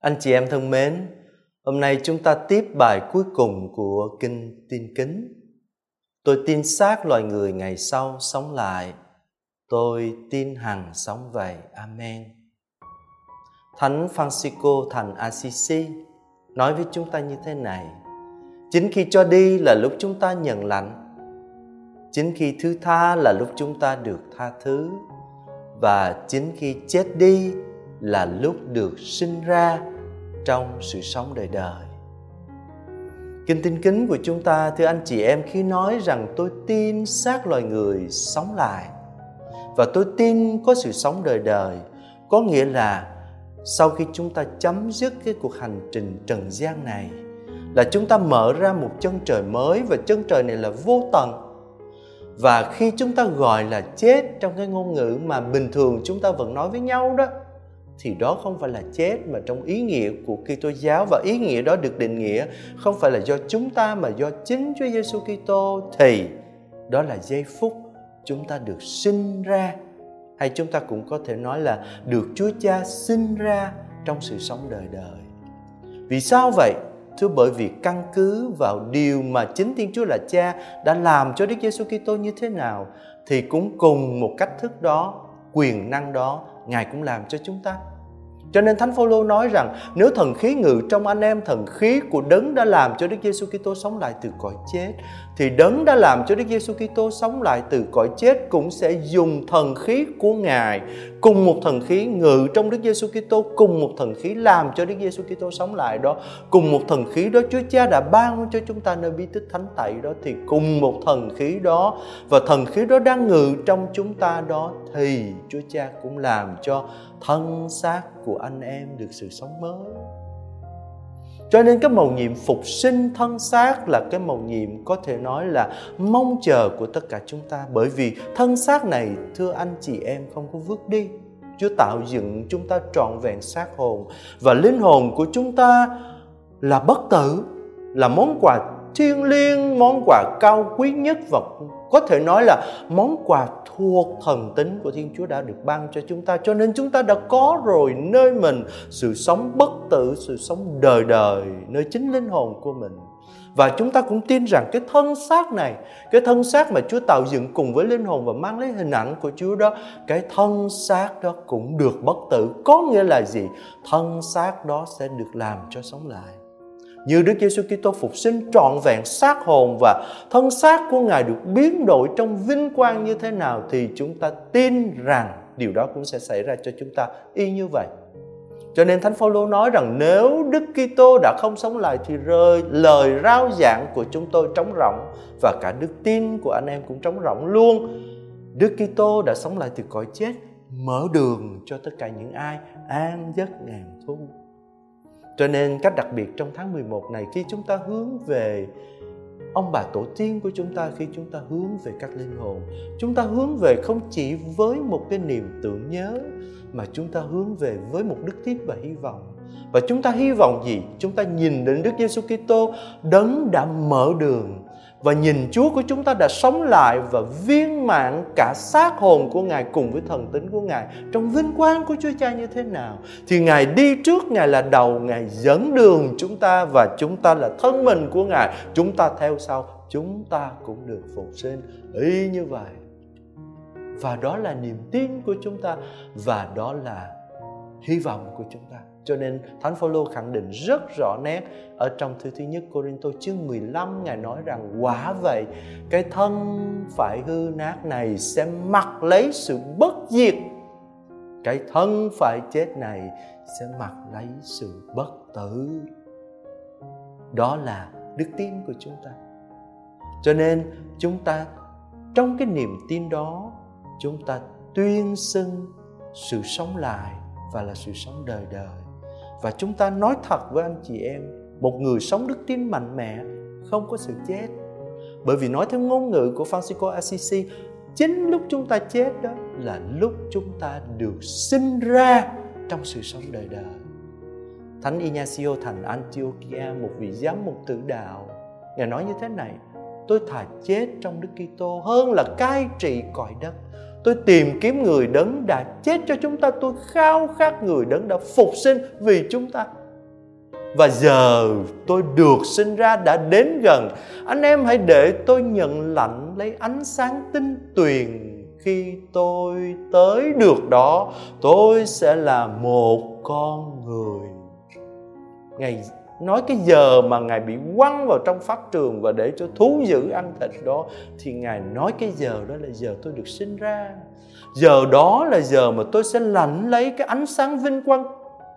Anh chị em thân mến, hôm nay chúng ta tiếp bài cuối cùng của Kinh Tin Kính. Tôi tin xác loài người ngày sau sống lại. Tôi tin hằng sống vậy. Amen. Thánh Francisco thành Assisi nói với chúng ta như thế này. Chính khi cho đi là lúc chúng ta nhận lạnh. Chính khi thứ tha là lúc chúng ta được tha thứ. Và chính khi chết đi là lúc được sinh ra trong sự sống đời đời. Kinh tinh kính của chúng ta, thưa anh chị em, khi nói rằng tôi tin xác loài người sống lại và tôi tin có sự sống đời đời, có nghĩa là sau khi chúng ta chấm dứt cái cuộc hành trình trần gian này, là chúng ta mở ra một chân trời mới và chân trời này là vô tận. Và khi chúng ta gọi là chết trong cái ngôn ngữ mà bình thường chúng ta vẫn nói với nhau đó thì đó không phải là chết mà trong ý nghĩa của Kitô giáo và ý nghĩa đó được định nghĩa không phải là do chúng ta mà do chính Chúa Giêsu Kitô thì đó là giây phút chúng ta được sinh ra hay chúng ta cũng có thể nói là được Chúa Cha sinh ra trong sự sống đời đời. Vì sao vậy? Thưa bởi vì căn cứ vào điều mà chính Thiên Chúa là Cha đã làm cho Đức Giêsu Kitô như thế nào thì cũng cùng một cách thức đó, quyền năng đó Ngài cũng làm cho chúng ta. Cho nên Thánh Phaolô nói rằng nếu thần khí ngự trong anh em, thần khí của đấng đã làm cho Đức Giêsu Kitô sống lại từ cõi chết thì đấng đã làm cho Đức Giêsu Kitô sống lại từ cõi chết cũng sẽ dùng thần khí của Ngài cùng một thần khí ngự trong Đức Giêsu Kitô cùng một thần khí làm cho Đức Giêsu Kitô sống lại đó cùng một thần khí đó Chúa Cha đã ban cho chúng ta nơi bí tích thánh tẩy đó thì cùng một thần khí đó và thần khí đó đang ngự trong chúng ta đó thì Chúa Cha cũng làm cho thân xác của anh em được sự sống mới. Cho nên cái mầu nhiệm phục sinh thân xác là cái mầu nhiệm có thể nói là mong chờ của tất cả chúng ta. Bởi vì thân xác này, thưa anh chị em, không có vứt đi. Chúa tạo dựng chúng ta trọn vẹn xác hồn. Và linh hồn của chúng ta là bất tử, là món quà thiêng liêng, món quà cao quý nhất và có thể nói là món quà thuộc thần tính của Thiên Chúa đã được ban cho chúng ta, cho nên chúng ta đã có rồi nơi mình, sự sống bất tử, sự sống đời đời, nơi chính linh hồn của mình. Và chúng ta cũng tin rằng cái thân xác này, cái thân xác mà Chúa tạo dựng cùng với linh hồn và mang lấy hình ảnh của Chúa đó, cái thân xác đó cũng được bất tử. Có nghĩa là gì? Thân xác đó sẽ được làm cho sống lại như Đức Giêsu Kitô phục sinh trọn vẹn xác hồn và thân xác của Ngài được biến đổi trong vinh quang như thế nào thì chúng ta tin rằng điều đó cũng sẽ xảy ra cho chúng ta y như vậy. Cho nên Thánh Phaolô nói rằng nếu Đức Kitô đã không sống lại thì rơi lời rao giảng của chúng tôi trống rỗng và cả đức tin của anh em cũng trống rỗng luôn. Đức Kitô đã sống lại từ cõi chết, mở đường cho tất cả những ai an giấc ngàn thu. Cho nên cách đặc biệt trong tháng 11 này, khi chúng ta hướng về ông bà tổ tiên của chúng ta, khi chúng ta hướng về các linh hồn, chúng ta hướng về không chỉ với một cái niềm tưởng nhớ, mà chúng ta hướng về với một đức tin và hy vọng. Và chúng ta hy vọng gì? Chúng ta nhìn đến Đức Giêsu Kitô đấng đã mở đường và nhìn Chúa của chúng ta đã sống lại và viên mãn cả xác hồn của Ngài cùng với thần tính của Ngài trong vinh quang của Chúa Cha như thế nào. Thì Ngài đi trước, Ngài là đầu, Ngài dẫn đường chúng ta và chúng ta là thân mình của Ngài. Chúng ta theo sau, chúng ta cũng được phục sinh. Y như vậy. Và đó là niềm tin của chúng ta và đó là hy vọng của chúng ta cho nên Thánh Phaolô khẳng định rất rõ nét ở trong thư thứ nhất Corinto chương 15 Ngài nói rằng, quả vậy, cái thân phải hư nát này sẽ mặc lấy sự bất diệt. Cái thân phải chết này sẽ mặc lấy sự bất tử. Đó là đức tin của chúng ta. Cho nên chúng ta, trong cái niềm tin đó, chúng ta tuyên xưng sự sống lại và là sự sống đời đời và chúng ta nói thật với anh chị em, một người sống đức tin mạnh mẽ, không có sự chết. Bởi vì nói theo ngôn ngữ của Francisco Assisi, chính lúc chúng ta chết đó là lúc chúng ta được sinh ra trong sự sống đời đời. Thánh Ignacio thành Antiochia, một vị giám mục tử đạo. Ngài nói như thế này, Tôi thà chết trong Đức Kitô hơn là cai trị cõi đất Tôi tìm kiếm người đấng đã chết cho chúng ta. Tôi khao khát người đấng đã phục sinh vì chúng ta. Và giờ tôi được sinh ra đã đến gần. Anh em hãy để tôi nhận lạnh, lấy ánh sáng tinh tuyền khi tôi tới được đó. Tôi sẽ là một con người. Ngày nói cái giờ mà ngài bị quăng vào trong pháp trường và để cho thú dữ ăn thịt đó, thì ngài nói cái giờ đó là giờ tôi được sinh ra. Giờ đó là giờ mà tôi sẽ lãnh lấy cái ánh sáng vinh quang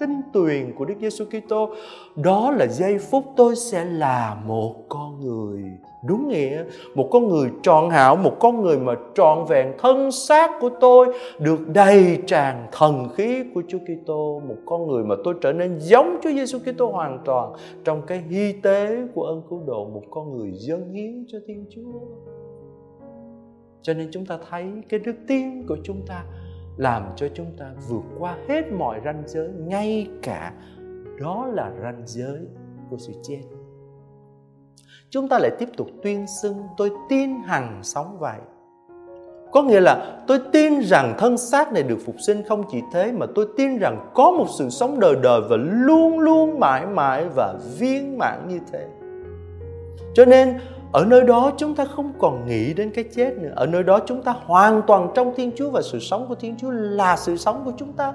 tinh tuyền của Đức Giêsu Kitô, đó là giây phút tôi sẽ là một con người. Đúng nghĩa, một con người trọn hảo, một con người mà trọn vẹn thân xác của tôi, được đầy tràn thần khí của Chúa Kitô. Một con người mà tôi trở nên giống Chúa Giêsu Kitô hoàn toàn trong cái hy tế của ơn cứu độ, một con người dâng hiến cho Thiên Chúa. Cho nên chúng ta thấy cái đức tin của chúng ta làm cho chúng ta vượt qua hết mọi ranh giới, ngay cả đó là ranh giới của sự chết. Chúng ta lại tiếp tục tuyên xưng, tôi tin hằng sống vậy. Có nghĩa là tôi tin rằng thân xác này được phục sinh không chỉ thế, mà tôi tin rằng có một sự sống đời đời và luôn luôn mãi mãi và viên mãn như thế. Cho nên ở nơi đó chúng ta không còn nghĩ đến cái chết nữa. Ở nơi đó chúng ta hoàn toàn trong thiên chúa và sự sống của thiên chúa là sự sống của chúng ta.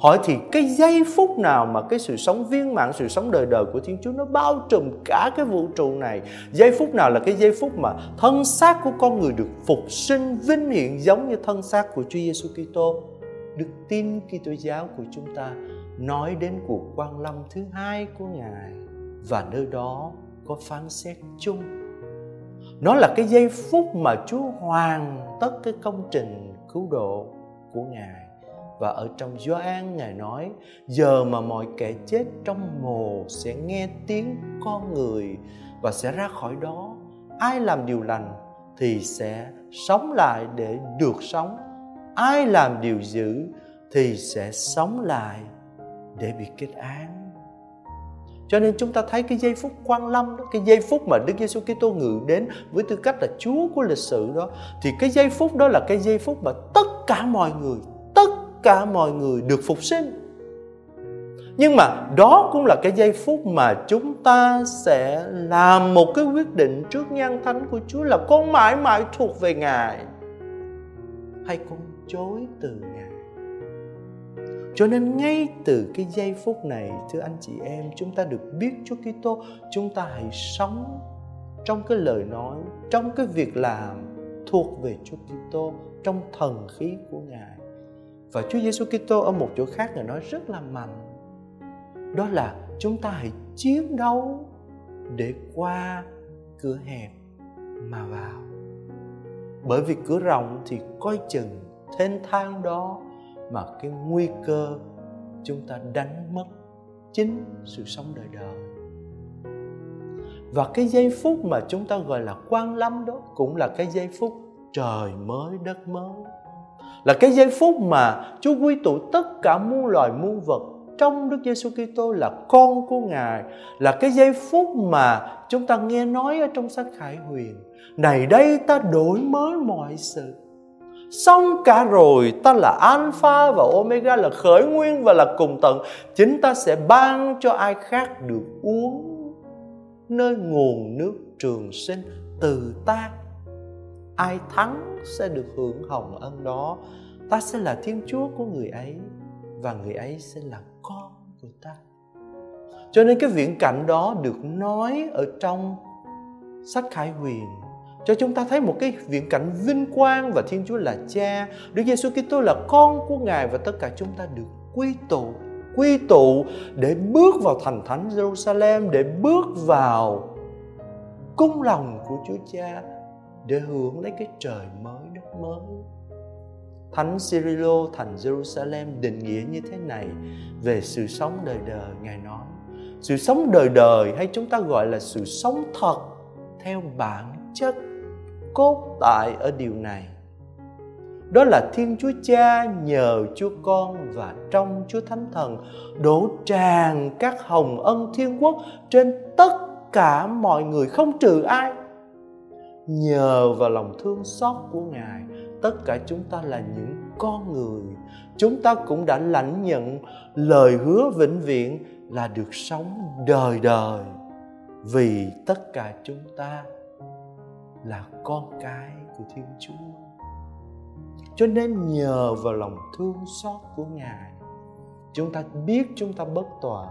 Hỏi thì cái giây phút nào mà cái sự sống viên mãn, sự sống đời đời của thiên chúa nó bao trùm cả cái vũ trụ này? Giây phút nào là cái giây phút mà thân xác của con người được phục sinh vinh hiển giống như thân xác của chúa giêsu kitô? Đức tin kitô giáo của chúng ta nói đến cuộc quan lâm thứ hai của ngài. Và nơi đó có phán xét chung. Nó là cái giây phút mà chúa hoàn tất cái công trình cứu độ của ngài. Và ở trong Gioan, ngài nói, giờ mà mọi kẻ chết trong mồ sẽ nghe tiếng con người và sẽ ra khỏi đó. Ai làm điều lành thì sẽ sống lại để được sống. Ai làm điều dữ thì sẽ sống lại để bị kết án cho nên chúng ta thấy cái giây phút quan lâm đó, cái giây phút mà Đức Giêsu Kitô ngự đến với tư cách là Chúa của lịch sử đó thì cái giây phút đó là cái giây phút mà tất cả mọi người, tất cả mọi người được phục sinh. Nhưng mà đó cũng là cái giây phút mà chúng ta sẽ làm một cái quyết định trước nhan thánh của Chúa là con mãi mãi thuộc về Ngài hay con chối từ Ngài cho nên ngay từ cái giây phút này, thưa anh chị em, chúng ta được biết Chúa Kitô, chúng ta hãy sống trong cái lời nói, trong cái việc làm thuộc về Chúa Kitô trong thần khí của Ngài. Và Chúa Giêsu Kitô ở một chỗ khác Ngài nói rất là mạnh. Đó là chúng ta hãy chiến đấu để qua cửa hẹp mà vào. Bởi vì cửa rộng thì coi chừng thênh thang đó mà cái nguy cơ chúng ta đánh mất chính sự sống đời đời. Và cái giây phút mà chúng ta gọi là quan lâm đó cũng là cái giây phút trời mới, đất mới. Là cái giây phút mà Chúa quy tụ tất cả muôn loài muôn vật trong Đức Giêsu Kitô là con của Ngài. Là cái giây phút mà chúng ta nghe nói ở trong sách Khải Huyền, này đây ta đổi mới mọi sự xong cả rồi, ta là alpha và omega là khởi nguyên và là cùng tận. Chính ta sẽ ban cho ai khác được uống nơi nguồn nước trường sinh. Từ ta, ai thắng sẽ được hưởng hồng ân đó. Ta sẽ là thiên chúa của người ấy và người ấy sẽ là con của ta. Cho nên cái viễn cảnh đó được nói ở trong sách khải huyền cho chúng ta thấy một cái viễn cảnh vinh quang và Thiên Chúa là Cha, Đức Giêsu Kitô là con của Ngài và tất cả chúng ta được quy tụ, quy tụ để bước vào thành thánh Jerusalem, để bước vào cung lòng của Chúa Cha để hưởng lấy cái trời mới đất mới. Thánh Cyrilo thành Jerusalem định nghĩa như thế này về sự sống đời đời Ngài nói. Sự sống đời đời hay chúng ta gọi là sự sống thật theo bản chất cốt tại ở điều này. Đó là Thiên Chúa Cha nhờ Chúa Con và trong Chúa Thánh Thần đổ tràn các hồng ân thiên quốc trên tất cả mọi người không trừ ai. Nhờ vào lòng thương xót của Ngài, tất cả chúng ta là những con người. Chúng ta cũng đã lãnh nhận lời hứa vĩnh viễn là được sống đời đời vì tất cả chúng ta là con cái của thiên chúa. Cho nên nhờ vào lòng thương xót của ngài, chúng ta biết chúng ta bất toàn,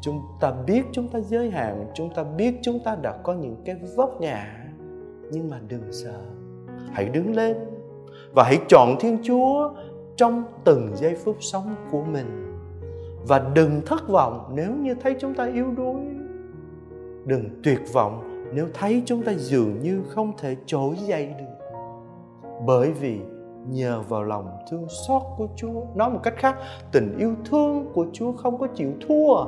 chúng ta biết chúng ta giới hạn, chúng ta biết chúng ta đã có những cái vấp ngã. Nhưng mà đừng sợ, hãy đứng lên và hãy chọn thiên chúa trong từng giây phút sống của mình. Và đừng thất vọng nếu như thấy chúng ta yếu đuối. Đừng tuyệt vọng nếu thấy chúng ta dường như không thể trỗi dậy được bởi vì nhờ vào lòng thương xót của Chúa. Nói một cách khác, tình yêu thương của Chúa không có chịu thua.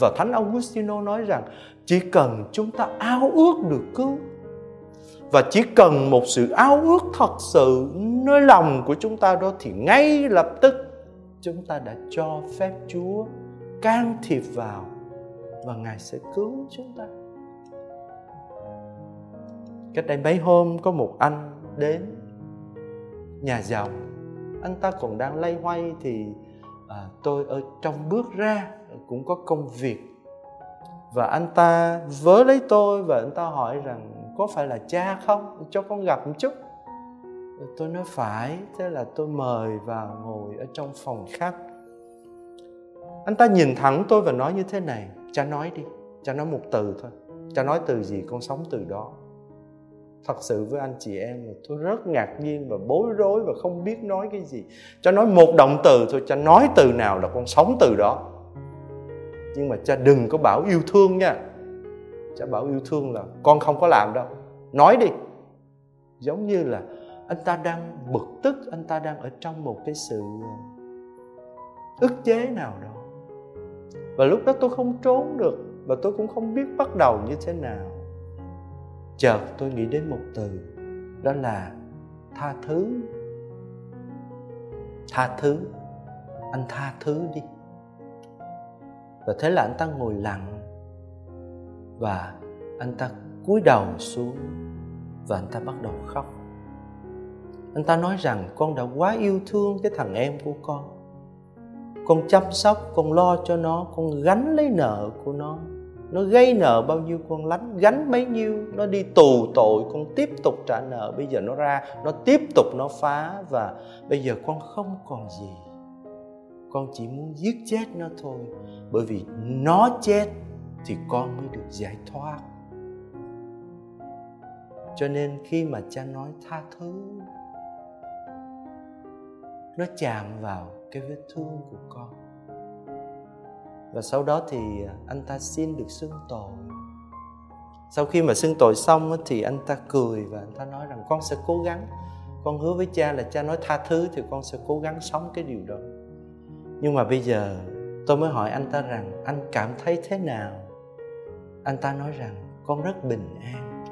Và Thánh Augustino nói rằng chỉ cần chúng ta ao ước được cứu và chỉ cần một sự ao ước thật sự nơi lòng của chúng ta đó thì ngay lập tức chúng ta đã cho phép Chúa can thiệp vào và Ngài sẽ cứu chúng ta. Cách đây mấy hôm có một anh đến nhà giàu. Anh ta còn đang lay hoay thì à, tôi ở trong bước ra cũng có công việc. Và anh ta vớ lấy tôi và anh ta hỏi rằng có phải là cha không? Cho con gặp một chút. Tôi nói phải thế là tôi mời vào ngồi ở trong phòng khách. Anh ta nhìn thẳng tôi và nói như thế này cha nói đi cha nói một từ thôi. Cha nói từ gì con sống từ đó thật sự với anh chị em là tôi rất ngạc nhiên và bối rối và không biết nói cái gì. Cha nói một động từ thôi cha nói từ nào là con sống từ đó. Nhưng mà cha đừng có bảo yêu thương nha. Cha bảo yêu thương là con không có làm đâu. Nói đi. Giống như là anh ta đang bực tức, anh ta đang ở trong một cái sự ờ, ức chế nào đó. Và lúc đó tôi không trốn được và tôi cũng không biết bắt đầu như thế nào chợt tôi nghĩ đến một từ, đó là tha thứ. Tha thứ. Anh tha thứ đi. Và thế là anh ta ngồi lặng và anh ta cúi đầu xuống và anh ta bắt đầu khóc. Anh ta nói rằng, con đã quá yêu thương cái thằng em của con. Con chăm sóc, con lo cho nó, con gánh lấy nợ của nó nó gây nợ bao nhiêu con lánh, gánh bấy nhiêu, nó đi tù tội, con tiếp tục trả nợ. Bây giờ nó ra, nó tiếp tục nó phá và bây giờ con không còn gì. Con chỉ muốn giết chết nó thôi. Bởi vì nó chết thì con mới được giải thoát. Cho nên khi mà cha nói tha thứ, nó chạm vào cái vết thương của con và sau đó thì à, anh ta xin được xưng tội. Sau khi mà xưng tội xong thì anh ta cười và anh ta nói rằng con sẽ cố gắng. Con hứa với cha là cha nói tha thứ thì con sẽ cố gắng sống cái điều đó. Nhưng mà bây giờ tôi mới hỏi anh ta rằng anh cảm thấy thế nào? Anh ta nói rằng con rất bình an.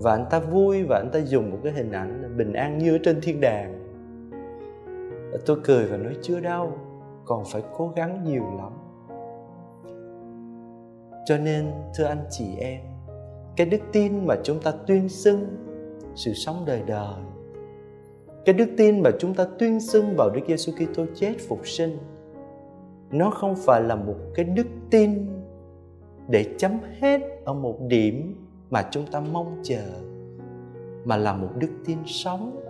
Và anh ta vui và anh ta dùng một cái hình ảnh là bình an như ở trên thiên đàng. Tôi cười và nói, chưa đâu còn phải cố gắng nhiều lắm. Cho nên, thưa anh chị em, cái đức tin mà chúng ta tuyên xưng sự sống đời đời, cái đức tin mà chúng ta tuyên xưng vào Đức Giêsu Kitô chết phục sinh, nó không phải là một cái đức tin để chấm hết ở một điểm mà chúng ta mong chờ, mà là một đức tin sống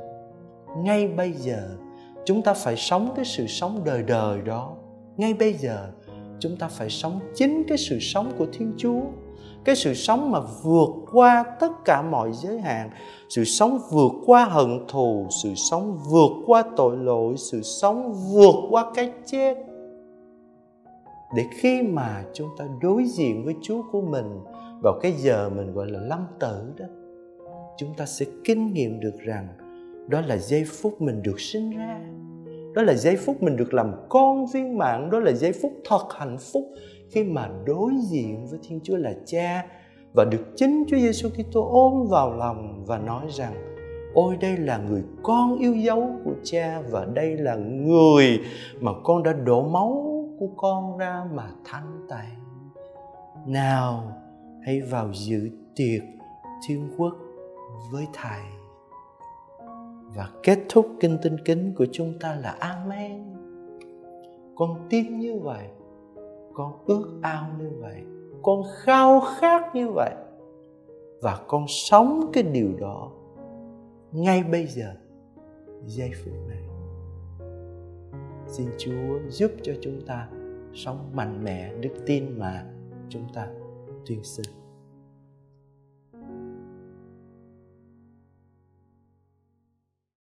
ngay bây giờ chúng ta phải sống cái sự sống đời đời đó. Ngay bây giờ, chúng ta phải sống chính cái sự sống của thiên chúa. Cái sự sống mà vượt qua tất cả mọi giới hạn. Sự sống vượt qua hận thù, sự sống vượt qua tội lỗi, sự sống vượt qua cái chết. Để khi mà chúng ta đối diện với chúa của mình vào cái giờ mình gọi là lâm tử đó, chúng ta sẽ kinh nghiệm được rằng đó là giây phút mình được sinh ra. Đó là giây phút mình được làm con viên mạng. Đó là giây phút thật hạnh phúc khi mà đối diện với Thiên Chúa là Cha và được chính Chúa Giêsu Kitô ôm vào lòng và nói rằng, ôi, đây là người con yêu dấu của cha và đây là người mà con đã đổ máu của con ra mà thanh tẩy nào, hãy vào dự tiệc thiên quốc với thầy và kết thúc kinh tinh kính của chúng ta là amen. Con tin như vậy, con ước ao như vậy, con khao khát như vậy. Và con sống cái điều đó ngay bây giờ, giây phút này. Xin chúa giúp cho chúng ta sống mạnh mẽ, đức tin mà chúng ta tuyên xưng.